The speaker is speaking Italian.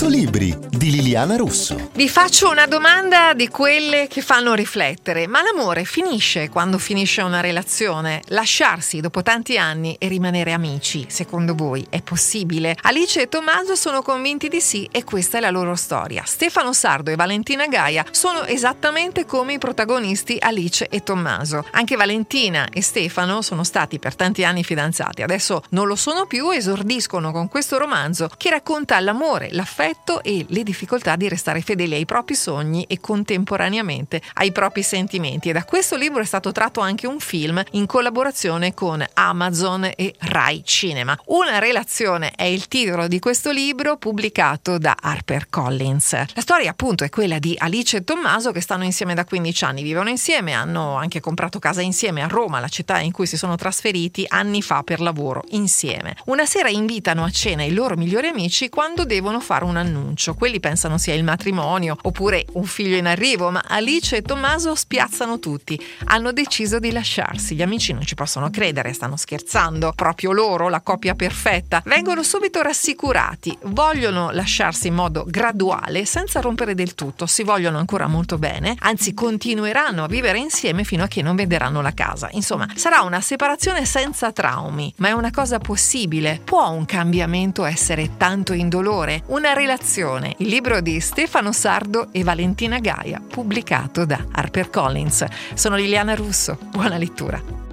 100 libri di Liliana Russo. Vi faccio una domanda di quelle che fanno riflettere. Ma l'amore finisce quando finisce una relazione? Lasciarsi dopo tanti anni e rimanere amici, secondo voi, è possibile? Alice e Tommaso sono convinti di sì e questa è la loro storia. Stefano Sardo e Valentina Gaia sono esattamente come i protagonisti Alice e Tommaso. Anche Valentina e Stefano sono stati per tanti anni fidanzati, adesso non lo sono più, esordiscono con questo romanzo che racconta l'amore, l'affetto e le difficoltà di restare fedeli ai propri sogni e contemporaneamente ai propri sentimenti. E da questo libro è stato tratto anche un film in collaborazione con Amazon e Rai Cinema. Una relazione è il titolo di questo libro pubblicato da HarperCollins. La storia appunto è quella di Alice e Tommaso che stanno insieme da 15 anni, vivono insieme, hanno anche comprato casa insieme a Roma, la città in cui si sono trasferiti anni fa per lavoro insieme. Una sera invitano a cena i loro migliori amici quando devono fare un annuncio. Quelli pensano sia il matrimonio oppure un figlio in arrivo, ma Alice e Tommaso spiazzano tutti. Hanno deciso di lasciarsi. Gli amici non ci possono credere, stanno scherzando. Proprio loro, la coppia perfetta, vengono subito rassicurati. Vogliono lasciarsi in modo graduale, senza rompere del tutto. Si vogliono ancora molto bene, anzi continueranno a vivere insieme fino a che non venderanno la casa. Insomma, sarà una separazione senza traumi, ma è una cosa possibile. Può un cambiamento essere tanto indolore? Una relazione. Il libro di Stefano Sardo e Valentina Gaia, pubblicato da HarperCollins. Sono Liliana Russo. Buona lettura.